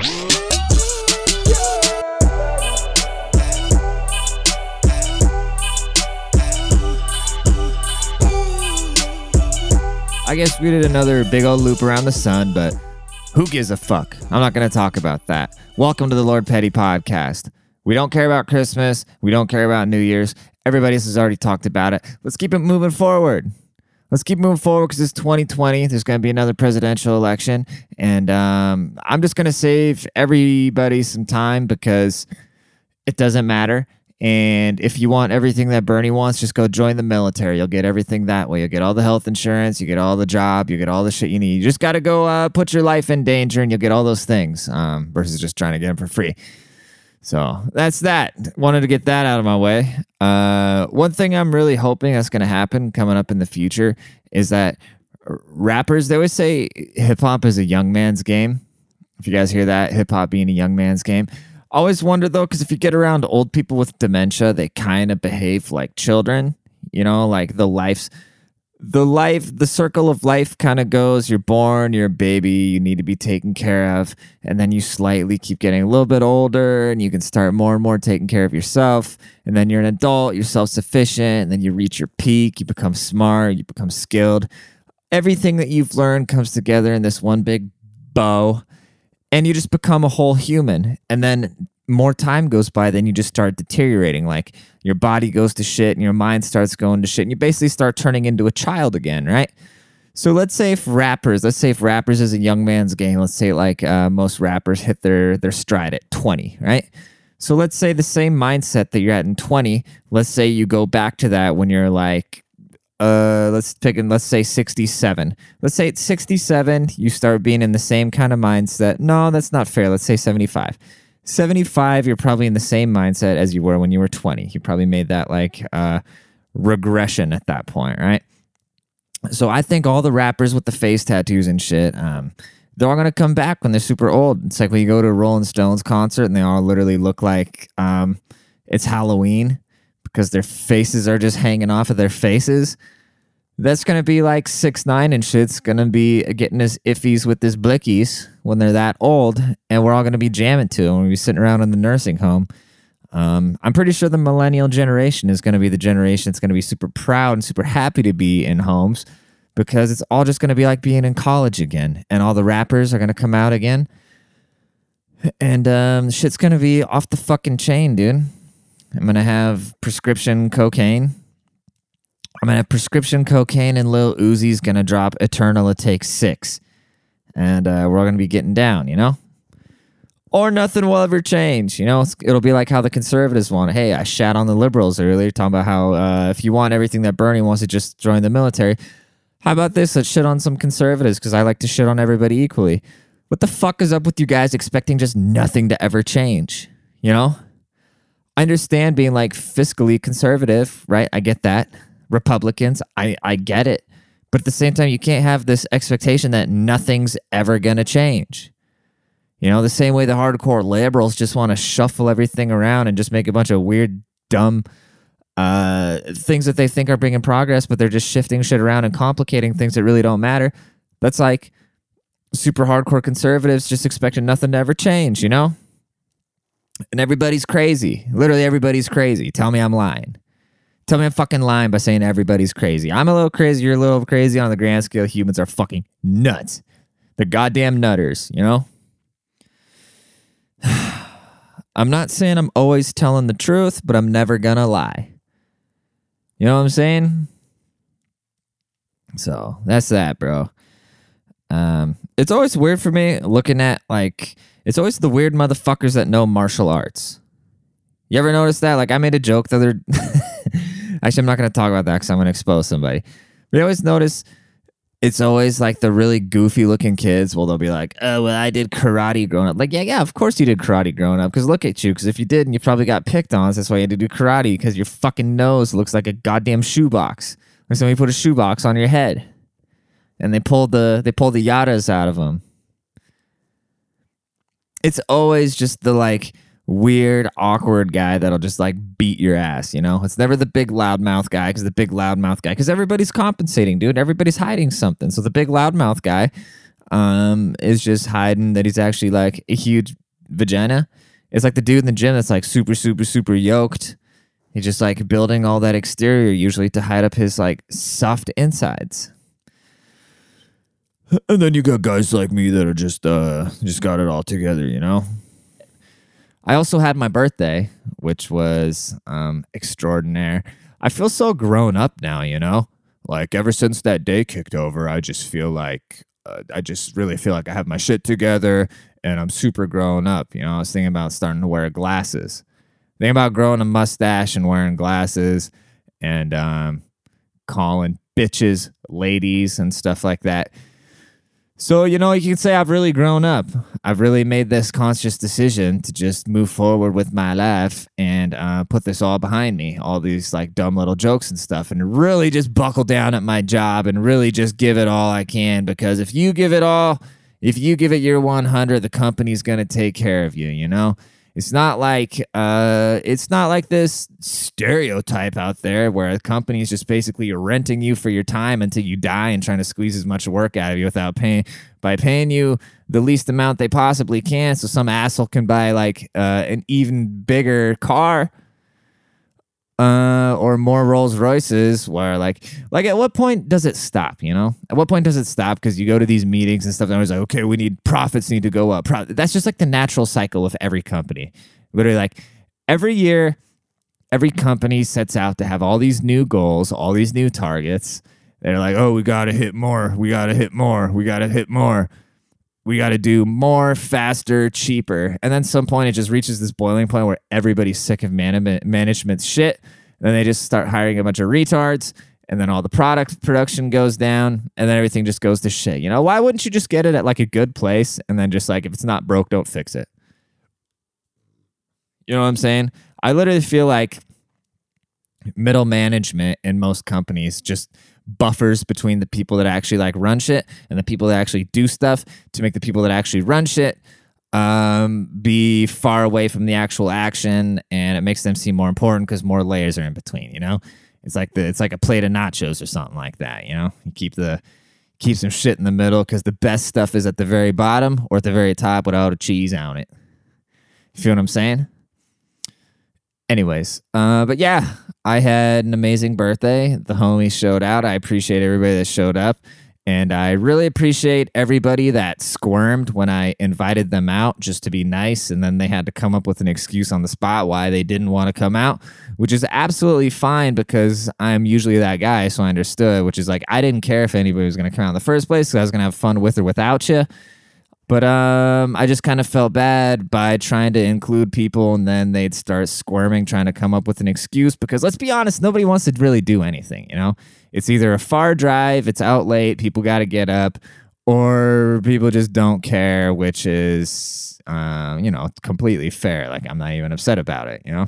I guess we did another big old loop around the sun, but who gives a fuck? I'm not going to talk about that. Welcome to the Lord Petty podcast. We don't care about Christmas. We don't care about New Year's. Everybody else has already talked about it. Let's keep it moving forward. Let's keep moving forward because it's 2020. There's going to be another presidential election. And um, I'm just going to save everybody some time because it doesn't matter. And if you want everything that Bernie wants, just go join the military. You'll get everything that way. You'll get all the health insurance, you get all the job, you get all the shit you need. You just got to go uh, put your life in danger and you'll get all those things um, versus just trying to get them for free. So that's that. Wanted to get that out of my way. Uh, one thing I'm really hoping that's going to happen coming up in the future is that rappers, they always say hip hop is a young man's game. If you guys hear that, hip hop being a young man's game. Always wonder though, because if you get around old people with dementia, they kind of behave like children. You know, like the life's the life, the circle of life kind of goes. You're born, you're a baby, you need to be taken care of, and then you slightly keep getting a little bit older, and you can start more and more taking care of yourself. And then you're an adult, you're self sufficient, and then you reach your peak, you become smart, you become skilled. Everything that you've learned comes together in this one big bow and you just become a whole human and then more time goes by then you just start deteriorating. Like your body goes to shit and your mind starts going to shit and you basically start turning into a child again right? So let's say if rappers let's say if rappers is a young man's game let's say like uh, most rappers hit their their stride at 20 right? So let's say the same mindset that you're at in 20 let's say you go back to that when you're like uh let's pick and let's say 67 let's say it's 67 you start being in the same kind of mindset. No that's not fair. Let's say 75 75 you're probably in the same mindset as you were when you were 20 you probably made that like uh regression at that point right? So i think all the rappers with the face tattoos and shit um they're all gonna come back when they're super old. It's like when you go to a rolling stones concert and they all literally look like um it's halloween because their faces are just hanging off of their faces. That's gonna be like six nine and shit's gonna be getting his iffies with his blickies when they're that old, and we're all gonna be jamming to them. We'll be sitting around in the nursing home. Um, I'm pretty sure the millennial generation is gonna be the generation that's gonna be super proud and super happy to be in homes because it's all just gonna be like being in college again, and all the rappers are gonna come out again, and um, shit's gonna be off the fucking chain, dude. I'm gonna have prescription cocaine. I'm gonna have prescription cocaine, and Lil Uzi's gonna drop Eternal. It takes six, and uh, we're all gonna be getting down, you know. Or nothing will ever change, you know. It'll be like how the conservatives want. Hey, I shat on the liberals earlier, talking about how uh, if you want everything that Bernie wants to just join the military. How about this? Let's shit on some conservatives because I like to shit on everybody equally. What the fuck is up with you guys expecting just nothing to ever change? You know? I understand being like fiscally conservative, right? I get that. Republicans, I, I get it. But at the same time, you can't have this expectation that nothing's ever going to change. You know, the same way the hardcore liberals just want to shuffle everything around and just make a bunch of weird, dumb uh, things that they think are bringing progress, but they're just shifting shit around and complicating things that really don't matter. That's like super hardcore conservatives just expecting nothing to ever change, you know? and everybody's crazy. Literally, everybody's crazy. Tell me I'm lying. Tell me I'm fucking lying by saying everybody's crazy. I'm a little crazy. You're a little crazy on the grand scale. Humans are fucking nuts. They're goddamn nutters, you know? I'm not saying I'm always telling the truth, but I'm never gonna lie. You know what I'm saying? So that's that, bro. Um, it's always weird for me looking at like it's always the weird motherfuckers that know martial arts. You ever notice that? Like I made a joke the other. Actually, I'm not gonna talk about that because I'm gonna expose somebody. I always notice it's always like the really goofy looking kids. Well, they'll be like, "Oh, well, I did karate growing up." Like, yeah, yeah, of course you did karate growing up. Because look at you. Because if you didn't, you probably got picked on. So that's why you had to do karate. Because your fucking nose looks like a goddamn shoebox. Or somebody put a shoebox on your head, and they pulled the they pulled the yadas out of them it's always just the like weird, awkward guy that'll just like beat your ass, you know? It's never the big loudmouth guy because the big loudmouth guy, because everybody's compensating, dude. Everybody's hiding something. So the big loudmouth guy, um, is just hiding that he's actually like a huge vagina. It's like the dude in the gym that's like super, super, super yoked. He's just like building all that exterior usually to hide up his like soft insides. And then you got guys like me that are just uh just got it all together, you know? I also had my birthday, which was um extraordinaire. I feel so grown up now, you know? Like ever since that day kicked over, I just feel like uh, I just really feel like I have my shit together and I'm super grown up. You know, I was thinking about starting to wear glasses. Thinking about growing a mustache and wearing glasses and um, calling bitches ladies and stuff like that. So, you know, you can say I've really grown up. I've really made this conscious decision to just move forward with my life and uh, put this all behind me, all these like dumb little jokes and stuff, and really just buckle down at my job and really just give it all I can. Because if you give it all, if you give it your 100, the company's going to take care of you, you know? It's not like uh, it's not like this stereotype out there where a company is just basically renting you for your time until you die and trying to squeeze as much work out of you without paying by paying you the least amount they possibly can, so some asshole can buy like uh, an even bigger car uh, or more Rolls Royces where like like at what point does it stop? You know, at what point does it stop? Because you go to these meetings and stuff, and I was like, okay, we need profits need to go up. That's just like the natural cycle of every company. Literally, like every year, every company sets out to have all these new goals, all these new targets. They're like, oh, we gotta hit more, we gotta hit more, we gotta hit more. We got to do more, faster, cheaper. And then some point it just reaches this boiling point where everybody's sick of management management shit. And then they just start hiring a bunch of retards and then all the product production goes down and then everything just goes to shit. You know, why wouldn't you just get it at like a good place and then just like if it's not broke, don't fix it? You know what I'm saying? I literally feel like middle management in most companies just buffers between the people that actually like run shit and the people that actually do stuff to make the people that actually run shit um, be far away from the actual action and it makes them seem more important because more layers are in between you know? It's like the it's like a plate of nachos or something like that you know? You keep the keep some shit in the middle because the best stuff is at the very bottom or at the very top with all the cheese on it. You feel what i'm saying anyways uh but yeah i had an amazing birthday. The homies showed out. I appreciate everybody that showed up. And i really appreciate everybody that squirmed when i invited them out just to be nice. And then they had to come up with an excuse on the spot why they didn't want to come out which is absolutely fine because i'm usually that guy so i understood which is like i didn't care if anybody was going to come out in the first place because i was going to have fun with or without you but um, I just kind of felt bad by trying to include people, and then they'd start squirming, trying to come up with an excuse. Because let's be honest, nobody wants to really do anything. You know, it's either a far drive, it's out late, people got to get up, or people just don't care, which is, uh, you know, completely fair. Like I'm not even upset about it. You know,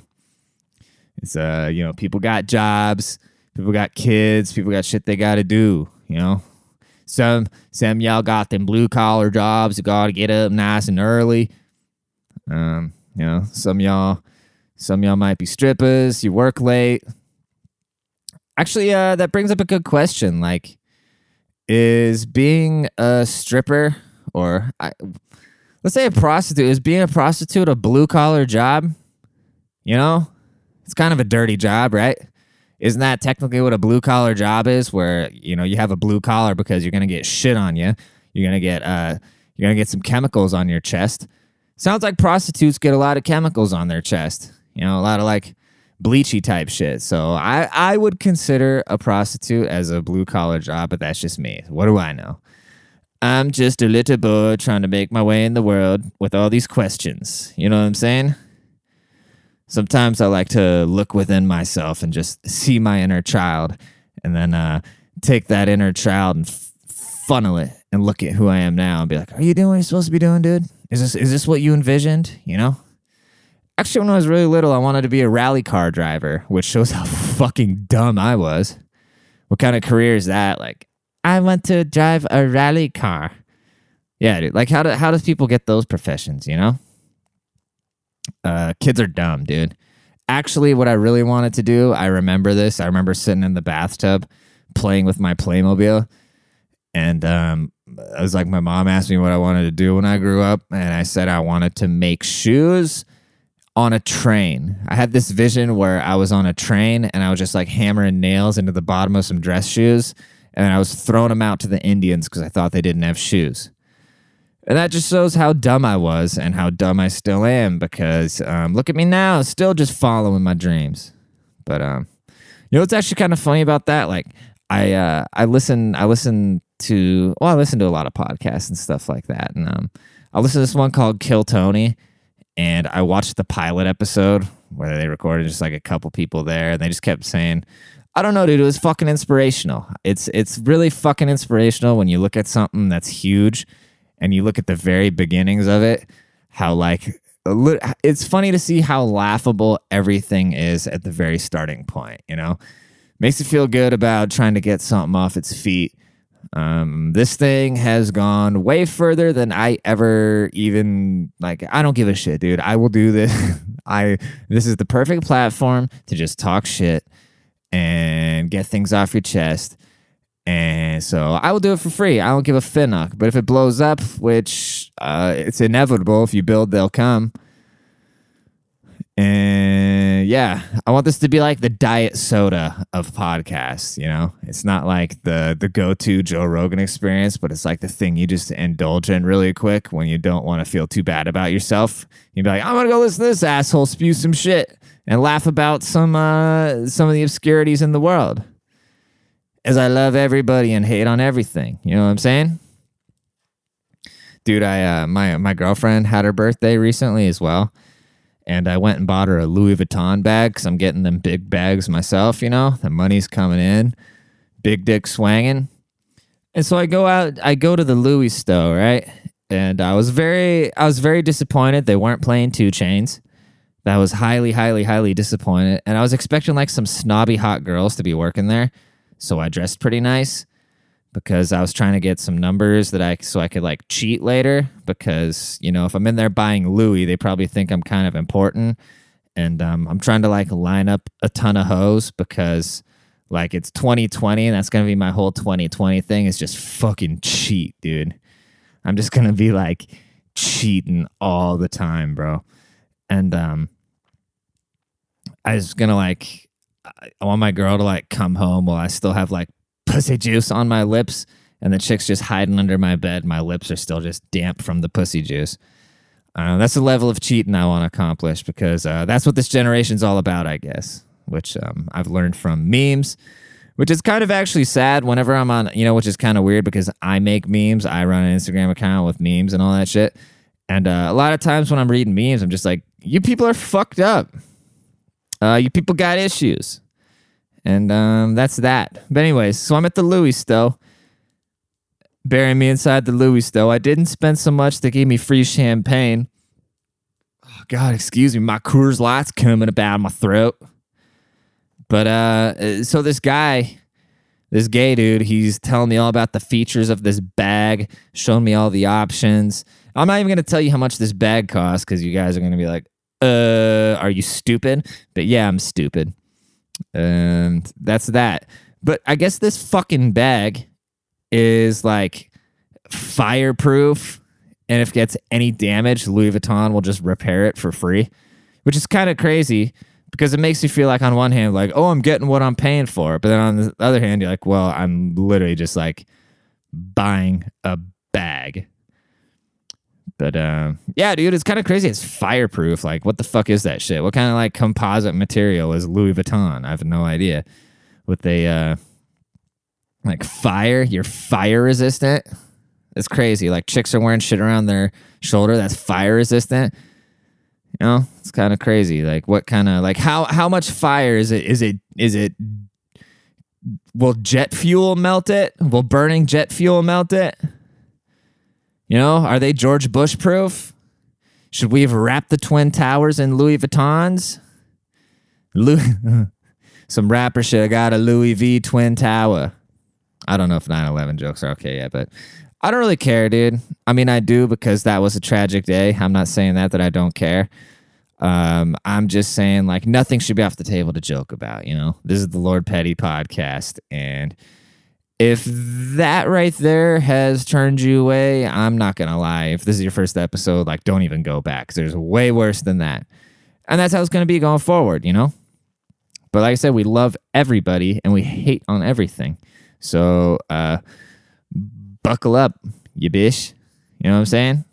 it's uh, you know, people got jobs, people got kids, people got shit they got to do. You know, some some y'all got them blue collar jobs. You got to get up nice and early. Um, you know, some y'all some y'all might be strippers. You work late. Actually, uh, that brings up a good question. Like, is being a stripper or I, let's say a prostitute is being a prostitute a blue collar job? You know, it's kind of a dirty job, right? Isn't that technically what a blue collar job is? Where you know you have a blue collar because you're gonna get shit on you. You're gonna get uh, you're gonna get some chemicals on your chest. Sounds like prostitutes get a lot of chemicals on their chest. You know, a lot of like bleachy type shit. So I I would consider a prostitute as a blue collar job, but that's just me. What do I know? I'm just a little boy trying to make my way in the world with all these questions. You know what I'm saying? Sometimes I like to look within myself and just see my inner child and then uh, take that inner child and f- funnel it and look at who I am now and be like, are you doing what you're supposed to be doing, dude? Is this, is this what you envisioned? You know? Actually, when I was really little, I wanted to be a rally car driver, which shows how fucking dumb I was. What kind of career is that? Like, I want to drive a rally car. Yeah, dude. Like, how do how does people get those professions? You know? Uh, kids are dumb, dude. Actually, what I really wanted to do, I remember this. I remember sitting in the bathtub playing with my Playmobil, and um, I was like, my mom asked me what I wanted to do when I grew up, and I said I wanted to make shoes on a train. I had this vision where I was on a train and I was just like hammering nails into the bottom of some dress shoes, and I was throwing them out to the Indians because I thought they didn't have shoes. And that just shows how dumb I was and how dumb I still am because um, look at me now, still just following my dreams. But um, you know what's actually kind of funny about that? Like I uh, I listen I listen to well I listen to a lot of podcasts and stuff like that, and um, I listened to this one called Kill Tony, and I watched the pilot episode where they recorded just like a couple people there, and they just kept saying. I don't know, dude. It was fucking inspirational. It's it's really fucking inspirational when you look at something that's huge and you look at the very beginnings of it, how like it's funny to see how laughable everything is at the very starting point, you know? Makes you feel good about trying to get something off its feet. Um, this thing has gone way further than I ever even like. I don't give a shit, dude. I will do this. I this is the perfect platform to just talk shit and get things off your chest and so I will do it for free. I don't give a finnock. But if it blows up, which uh, it's inevitable, if you build, they'll come. And yeah, I want this to be like the diet soda of podcasts. You know, it's not like the the go to Joe Rogan experience, but it's like the thing you just indulge in really quick when you don't want to feel too bad about yourself. You'd be like, I'm gonna go listen to this asshole spew some shit and laugh about some uh, some of the obscurities in the world as I love everybody and hate on everything. You know what I'm saying? Dude, I uh, my my girlfriend had her birthday recently as well, and I went and bought her a Louis Vuitton bag because I'm getting them big bags myself. You know, the money's coming in, big dick swanging, and so I go out. I go to the Louis store, right? And I was very I was very disappointed they weren't playing 2 Chainz. That was highly, highly, highly disappointed, and I was expecting like some snobby hot girls to be working there so I dressed pretty nice because I was trying to get some numbers that I so I could like cheat later because you know if I'm in there buying Louis they probably think I'm kind of important. And um, I'm trying to like line up a ton of hoes because like it's 2020 and that's gonna be my whole 2020 thing is just fucking cheat dude. I'm just gonna be like cheating all the time bro. And um I was gonna like I want my girl to like come home while I still have like pussy juice on my lips and the chick's just hiding under my bed. My lips are still just damp from the pussy juice. Uh, that's the level of cheating I want to accomplish because uh, that's what this generation's all about, I guess, which um, I've learned from memes, which is kind of actually sad whenever I'm on, you know, which is kind of weird because I make memes. I run an Instagram account with memes and all that shit. And uh, a lot of times when I'm reading memes, I'm just like, you people are fucked up. Uh, you people got issues. And um, that's that. But, anyways, so I'm at the Louis Stowe. Burying me inside the Louis Stowe. I didn't spend so much. They gave me free champagne. Oh, God, excuse me. My Coors Light's coming about my throat. But uh, so this guy, this gay dude, he's telling me all about the features of this bag, showing me all the options. I'm not even going to tell you how much this bag costs because you guys are going to be like, uh, are you stupid? But yeah, I'm stupid. And that's that. But I guess this fucking bag is like fireproof. And if it gets any damage, Louis Vuitton will just repair it for free, which is kind of crazy because it makes you feel like, on one hand, like, oh, I'm getting what I'm paying for. But then on the other hand, you're like, well, I'm literally just like buying a bag but uh, yeah, dude, it's kind of crazy. It's fireproof. Like, what the fuck is that shit? What kind of like composite material is Louis Vuitton? I have no idea. With a uh, like fire, you're fire resistant. It's crazy. Like chicks are wearing shit around their shoulder that's fire resistant. You know, it's kind of crazy. Like, what kind of like how how much fire is it? Is it is it? Will jet fuel melt it? Will burning jet fuel melt it? You know, are they George Bush proof? Should we have wrapped the Twin Towers in Louis Vuittons? Louis, some rapper should have got a Louis V Twin Tower. I don't know if 9 11 jokes are okay yet, but I don't really care, dude. I mean, I do because that was a tragic day. I'm not saying that, that I don't care. Um, I'm just saying, like, nothing should be off the table to joke about, you know? This is the Lord Petty podcast, and if that right there has turned you away, I'm not gonna lie. If this is your first episode, like don't even go back. there's way worse than that. And that's how it's gonna be going forward, you know? But like I said, we love everybody and we hate on everything. So uh buckle up, you bish. You know what I'm saying?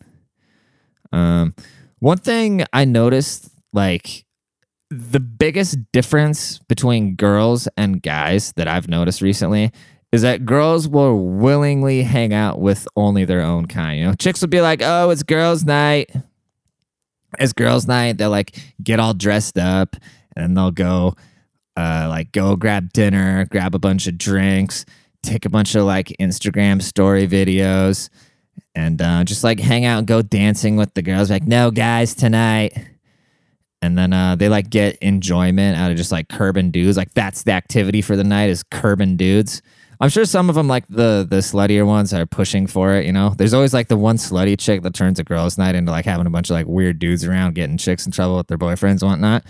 Um one thing I noticed, like the biggest difference between girls and guys that I've noticed recently is that girls will willingly hang out with only their own kind. You know, chicks will be like, "Oh, it's girls' night." It's girls' night. They'll like get all dressed up and they'll go, uh, like go grab dinner, grab a bunch of drinks, take a bunch of like Instagram story videos, and uh, just like hang out and go dancing with the girls. Like, no guys tonight. And then uh, they like get enjoyment out of just like curbing dudes. Like that's the activity for the night is curbing dudes. I'm sure some of them, like the the sluttier ones, are pushing for it. You know, there's always like the one slutty chick that turns a girls' night into like having a bunch of like weird dudes around, getting chicks in trouble with their boyfriends and whatnot.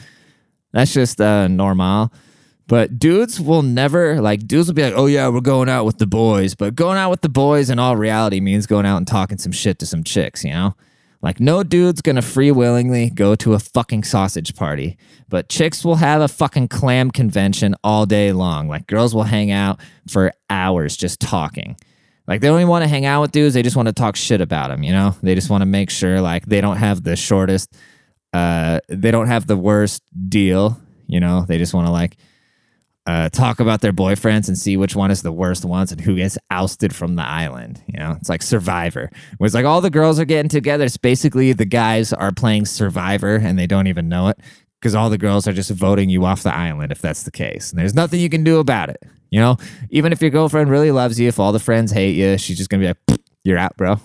That's just uh, normal. But dudes will never like dudes will be like, oh yeah, we're going out with the boys. But going out with the boys in all reality means going out and talking some shit to some chicks. You know. Like, no dude's gonna free willingly go to a fucking sausage party, but chicks will have a fucking clam convention all day long. Like, girls will hang out for hours just talking. Like, they don't even want to hang out with dudes, they just want to talk shit about them, you know? They just want to make sure, like, they don't have the shortest, uh, they don't have the worst deal, you know? They just want to, like, uh, talk about their boyfriends and see which one is the worst ones and who gets ousted from the island. You know, it's like Survivor. Where it's like all the girls are getting together. It's basically the guys are playing Survivor and they don't even know it because all the girls are just voting you off the island if that's the case. And there's nothing you can do about it. You know, even if your girlfriend really loves you, if all the friends hate you, she's just gonna be like, "You're out, bro."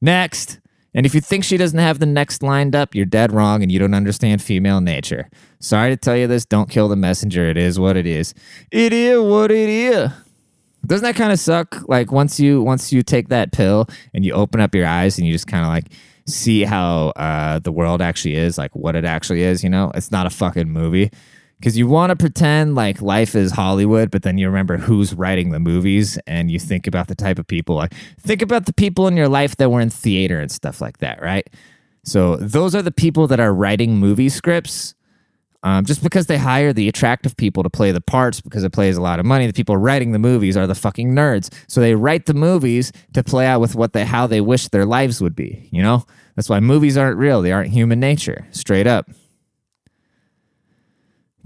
Next. And if you think she doesn't have the next lined up, you're dead wrong and you don't understand female nature. Sorry to tell you this, don't kill the messenger. It is what it is. It is what it is. Doesn't that kind of suck? Like once you once you take that pill and you open up your eyes and you just kind of like see how uh, the world actually is, like what it actually is. You know, it's not a fucking movie because you want to pretend like life is Hollywood, but then you remember who's writing the movies and you think about the type of people. Like, think about the people in your life that were in theater and stuff like that, right? So, those are the people that are writing movie scripts. Um, just because they hire the attractive people to play the parts because it plays a lot of money, the people writing the movies are the fucking nerds. So they write the movies to play out with what they how they wish their lives would be. You know, that's why movies aren't real. They aren't human nature. Straight up.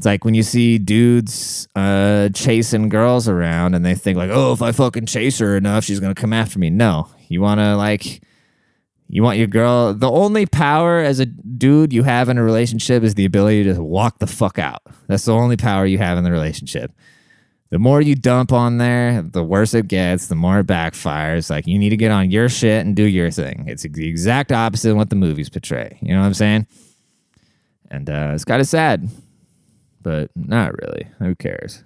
It's like when you see dudes uh, chasing girls around and they think like, oh, if I fucking chase her enough, she's gonna come after me. No, you want to like, you want your girl. The only power as a dude you have in a relationship is the ability to walk the fuck out. That's the only power you have in the relationship. The more you dump on there, the worse it gets. The more it backfires. Like you need to get on your shit and do your thing. It's the exact opposite of what the movies portray. You know what I'm saying? And uh, it's kind of sad but not really. Who cares?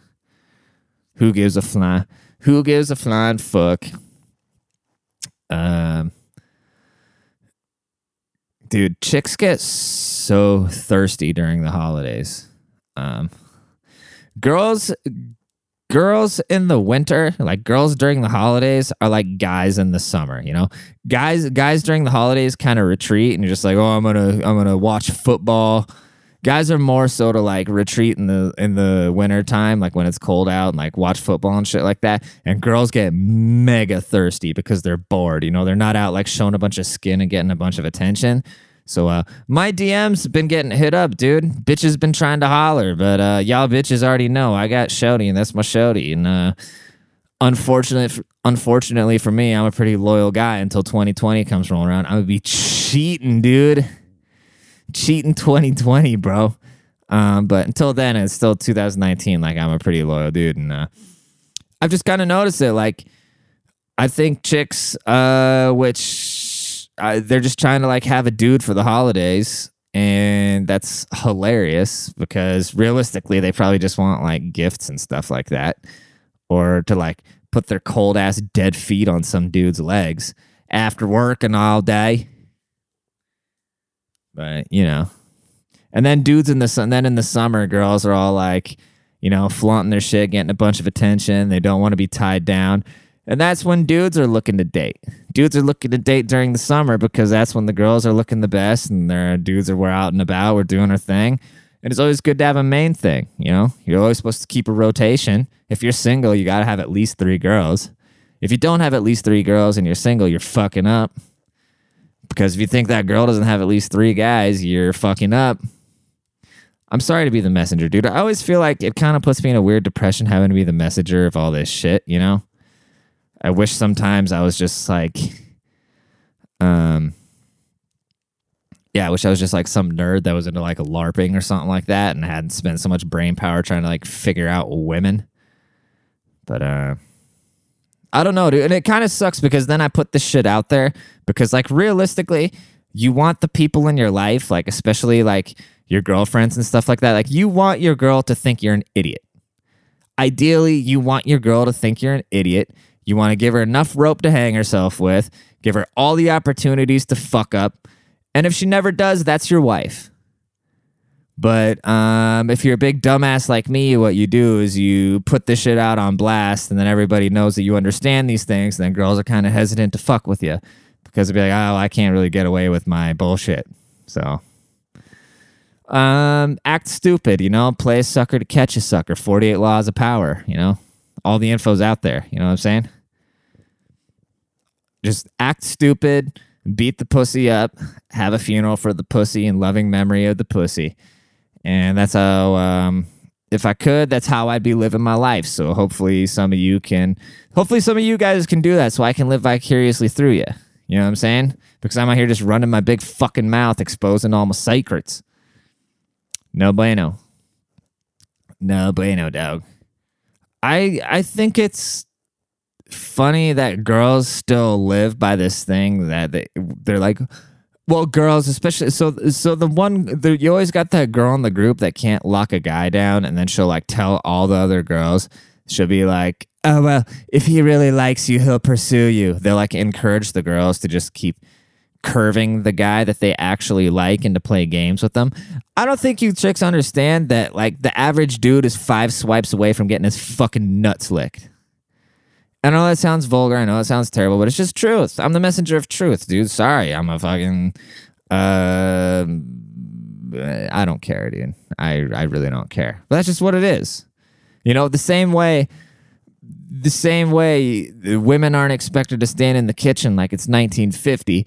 Who gives a fly? Who gives a flying fuck? Um, dude, chicks get so thirsty during the holidays. Um, girls, girls in the winter, like girls during the holidays, are like guys in the summer. You know, guys, guys during the holidays kind of retreat and you're just like, oh, I'm gonna, I'm gonna watch football guys are more so to like retreat in the in the winter time like when it's cold out and like watch football and shit like that and girls get mega thirsty because they're bored you know they're not out like showing a bunch of skin and getting a bunch of attention so uh my DM's been getting hit up, dude. Bitches been trying to holler, but uh y'all bitches already know I got Shody and that's my Shody. And uh unfortunately unfortunately for me, I'm a pretty loyal guy until 2020 comes rolling around. I'm gonna be cheating, dude cheating 2020, bro. Um, but until then, it's still 2019. Like I'm a pretty loyal dude, and uh, I've just kind of noticed it. Like I think chicks, uh, which uh, they're just trying to like have a dude for the holidays, and that's hilarious because realistically, they probably just want like gifts and stuff like that, or to like put their cold ass dead feet on some dude's legs after work and all day but you know, and then dudes in the sun, then in the summer, girls are all like, you know, flaunting their shit, getting a bunch of attention. They don't want to be tied down. And that's when dudes are looking to date. Dudes are looking to date during the summer because that's when the girls are looking the best and their dudes are we're out and about, we're doing our thing. And it's always good to have a main thing, you know? You're always supposed to keep a rotation. If you're single, you got to have at least 3 girls. If you don't have at least 3 girls and you're single, you're fucking up. Because if you think that girl doesn't have at least 3 guys, you're fucking up. I'm sorry to be the messenger, dude. I always feel like it kind of puts me in a weird depression having to be the messenger of all this shit, you know? I wish sometimes I was just like, um, yeah, I wish I was just like some nerd that was into like LARPing or something like that and hadn't spent so much brain power trying to like figure out women. But, uh, I don't know, dude. And it kind of sucks because then I put this shit out there because, like, realistically, you want the people in your life, like, especially like your girlfriends and stuff like that, like, you want your girl to think you're an idiot. Ideally, you want your girl to think you're an idiot you want to give her enough rope to hang herself with, give her all the opportunities to fuck up. And if she never does, that's your wife. But um, if you're a big dumbass like me, what you do is you put this shit out on blast, and then everybody knows that you understand these things. And then girls are kind of hesitant to fuck with you because they'll be like, "Oh, I can't really get away with my bullshit." So, um, act stupid, you know. Play a sucker to catch a sucker. Forty-eight laws of power, you know. All the info's out there. You know what I'm saying? just act stupid, beat the pussy up, have a funeral for the pussy in loving memory of the pussy. And that's how, um, if I could, that's how I'd be living my life. So hopefully some of you can, hopefully some of you guys can do that so I can live vicariously through you. You know what I'm saying? Because I'm out here just running my big fucking mouth, exposing all my secrets. No bueno. No bueno, dog. I I think it's funny that girls still live by this thing that they they're like well girls especially so so the one the, you always got that girl in the group that can't lock a guy down and then she'll like tell all the other girls she'll be like oh well if he really likes you he'll pursue you they'll like encourage the girls to just keep curving the guy that they actually like and to play games with them. I don't think you chicks understand that like the average dude is five swipes away from getting his fucking nuts licked. I know that sounds vulgar. I know that sounds terrible, but it's just truth. I'm the messenger of truth, dude. Sorry, I'm a fucking. Uh, I don't care, dude. I I really don't care. But that's just what it is. You know, the same way. The same way women aren't expected to stand in the kitchen like it's 1950.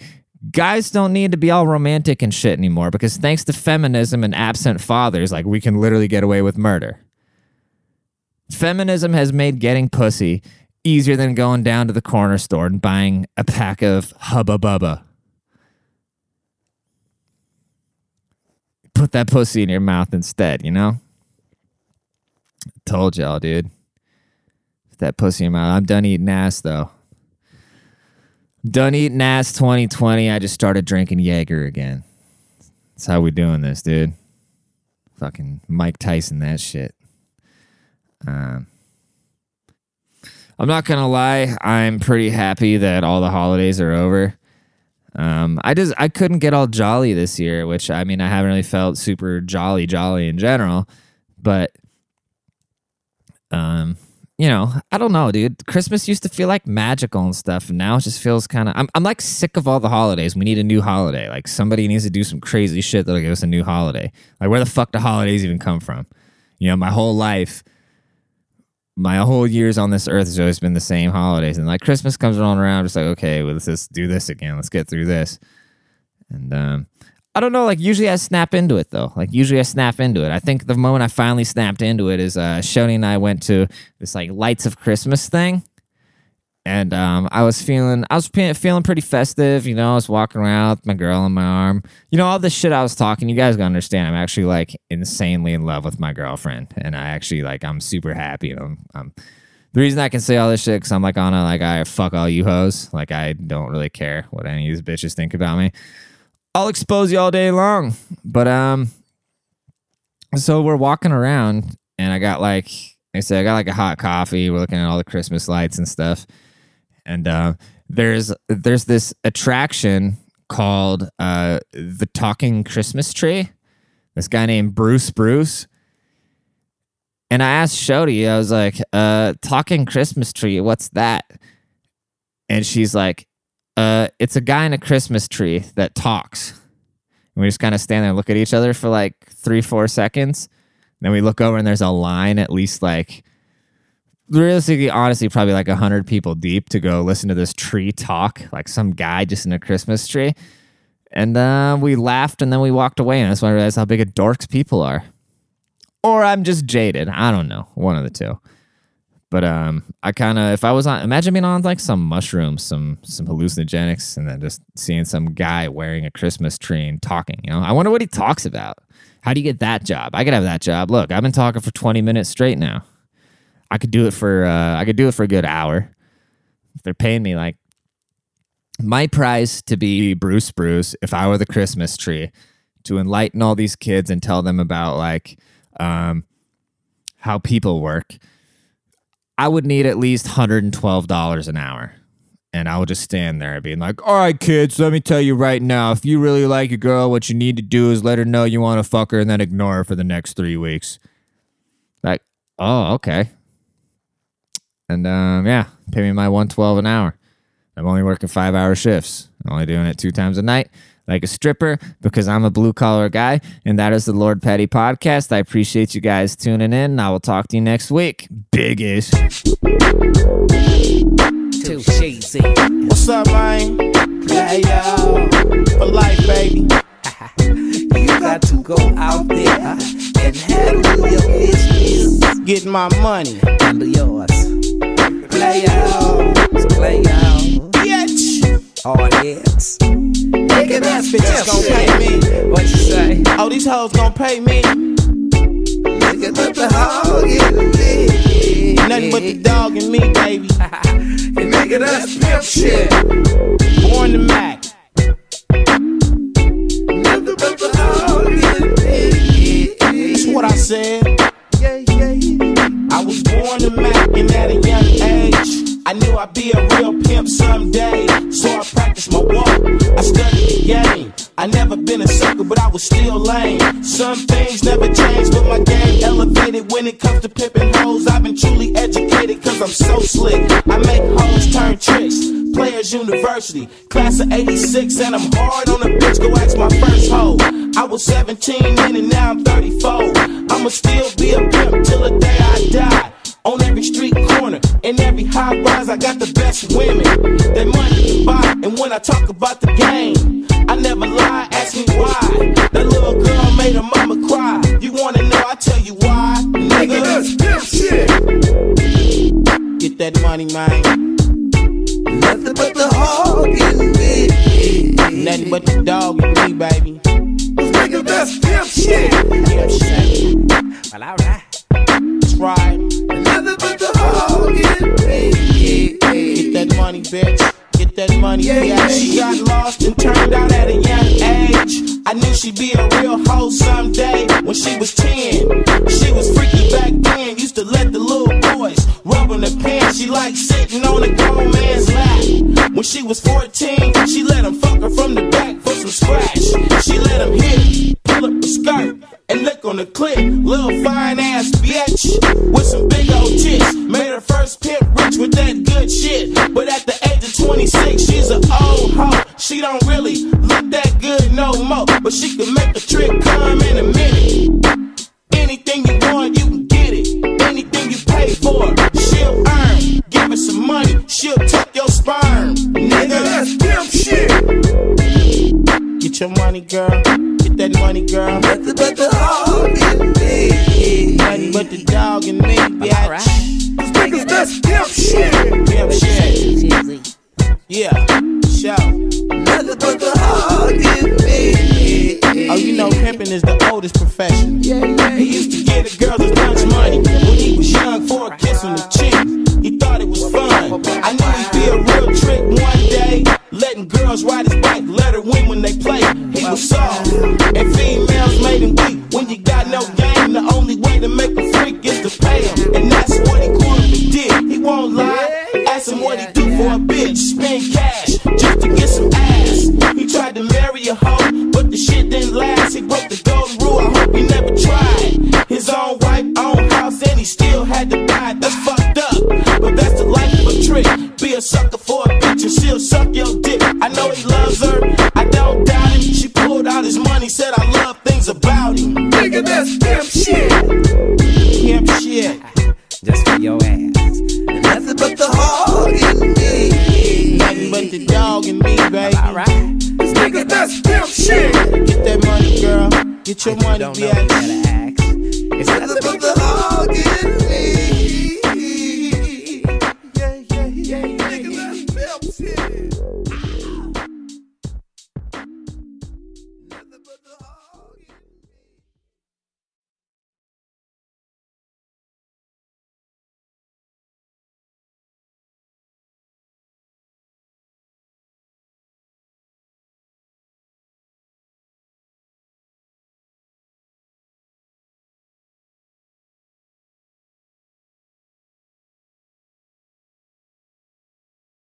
Guys don't need to be all romantic and shit anymore because thanks to feminism and absent fathers, like we can literally get away with murder. Feminism has made getting pussy easier than going down to the corner store and buying a pack of Hubba Bubba. Put that pussy in your mouth instead, you know? Told y'all, dude. Put that pussy in your mouth. I'm done eating ass, though. Done eating ass 2020. I just started drinking Jaeger again. That's how we doing this, dude. Fucking Mike Tyson, that shit. Um, I'm not gonna lie, I'm pretty happy that all the holidays are over. Um, I just I couldn't get all jolly this year, which I mean I haven't really felt super jolly jolly in general, but um, you know, I don't know, dude. Christmas used to feel like magical and stuff, and now it just feels kind of. I'm I'm like sick of all the holidays. We need a new holiday. Like somebody needs to do some crazy shit that'll give us a new holiday. Like where the fuck do holidays even come from? You know, my whole life my whole years on this earth has always been the same holidays. And like Christmas comes on around, just like, okay, well, let's just do this again. Let's get through this. And um, I don't know, like usually I snap into it though. Like usually I snap into it. I think the moment I finally snapped into it is uh Shoni and I went to this like lights of Christmas thing and um, I was feeling I was feeling pretty festive. You know, I was walking around with my girl on my arm. You know, all this shit I was talking. You guys gotta understand. I'm actually like insanely in love with my girlfriend, and I actually like I'm super happy. You know, I'm, the reason I can say all this shit because I'm like on a like I fuck all you hoes. Like I don't really care what any of these bitches think about me. I'll expose you all day long. But um, so we're walking around, and I got like I said, I got like a hot coffee. We're looking at all the Christmas lights and stuff and uh, there's there's this attraction called uh, the Talking Christmas Tree. This guy named Bruce Bruce. And I asked Shodi, I was like, uh, talking Christmas tree, what's that? And she's like, uh, it's a guy in a Christmas tree that talks. And we just kind of stand there and look at each other for like three, four seconds. Then we look over and there's a line at least like realistically, honestly, probably like a hundred people deep to go listen to this tree talk, like some guy just in a Christmas tree. And uh, we laughed and then we walked away, and that's when I realized how big of dorks people are. Or I'm just jaded. I don't know. One of the two. But um, I kind of if I was on, imagine being on like some mushrooms, some some hallucinogenics, and then just seeing some guy wearing a Christmas tree and talking. You know, I wonder what he talks about. How do you get that job? I could have that job. Look, I've been talking for 20 minutes straight now. I could do it for uh, I could do it for a good hour. If they're paying me like my price to be Bruce Bruce, if I were the Christmas tree, to enlighten all these kids and tell them about like um, how people work I would need at least $112 an hour. And I would just stand there being like, all right, kids, let me tell you right now. If you really like a girl, what you need to do is let her know you want to fuck her and then ignore her for the next three weeks. Like, oh, okay. And um, yeah, pay me my 112 an hour. I'm only working five hour shifts. I'm only doing it two times a night like a stripper because I'm a blue collar guy. And that is the Lord Petty podcast. I appreciate you guys tuning in. I will talk to you next week. Biggish. Too cheesy. What's up, man? Play yo. For life, baby. You got to go out there and handle your business. Getting my money. Handle yours. Play yo. Play yo. Bitch. Audience. Nigga, that's Bitches gon' pay me. What you say? Oh, these hoes gon' pay me. Nigga, but the hog in me. Nothing but the dog and me, baby. Nigga, that's pimp shit. Born to Mac. Nothing but the hog in me. That's what I said. I knew I'd be a real pimp someday. So I practiced my walk. I studied the game. I never been a sucker, but I was still lame. Some things never change, but my game elevated when it comes to pimping hoes. I've been truly educated cause I'm so slick. I make hoes turn tricks. Players University, class of 86, and I'm hard on a bitch. Go ask my first hoe. I was 17 then and now I'm 34. I'ma still be a pimp till the day I die. On every street corner, in every high rise, I got the best women. That money can buy, and when I talk about the game, I never lie. Ask me why. That little girl made her mama cry. You wanna know? I tell you why, nigga. Shit. Get that money, man. Nothing but the hog in me. Nothing but the dog and me, baby. Nigga, that's pimp shit. Shit. Yeah. Get your money, girl. Get that money, girl. Nothing but the hog in me. Nothing but the dog and me, bitch. Niggas, that's pimp shit. Pimp shit. Yeah, show. Nothing but the hog in me. Oh, you know, pimping is the oldest profession. Yeah, yeah, He used to get a girl his lunch money when he was young for a kiss on the cheek. He thought it was fun. I knew he'd be a real trick one day letting girls ride his bike, let her win when they play. He was soft, and females made him weak. When you got no game, the only way to make a freak is to pay him. And that's what he coolly did. He won't lie. Ask him what he do for a bitch, spend cash just to get some ass. He tried to marry a hoe, but the shit didn't last. He broke the golden rule. I hope he never tried. His own wife, own house, and he still had to buy. It. That's fucked up, but that's the life of a trick. Be a sucker for a bitch, and she'll suck your. dick know he loves her. I don't doubt him. She pulled out his money, said I love things about him. Nigga, that's damn shit. Damn shit. Just for your ass. Nothing but the hog in me. Nothing but the dog in me, baby. Alright. Nigga, that's damn shit. Get that money, girl. Get your I money, yeah.